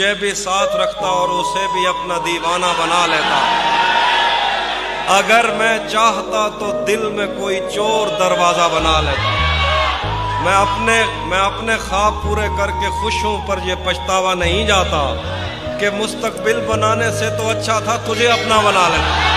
مجھے بھی ساتھ رکھتا اور اسے بھی اپنا دیوانہ بنا لیتا۔ اگر میں چاہتا تو دل میں کوئی چور دروازہ بنا لیتا۔ میں اپنے میں اپنے خواب پورے کر کے خوش ہوں، پر یہ پچھتاوا نہیں جاتا کہ مستقبل بنانے سے تو اچھا تھا، تجھے اپنا بنا لیتا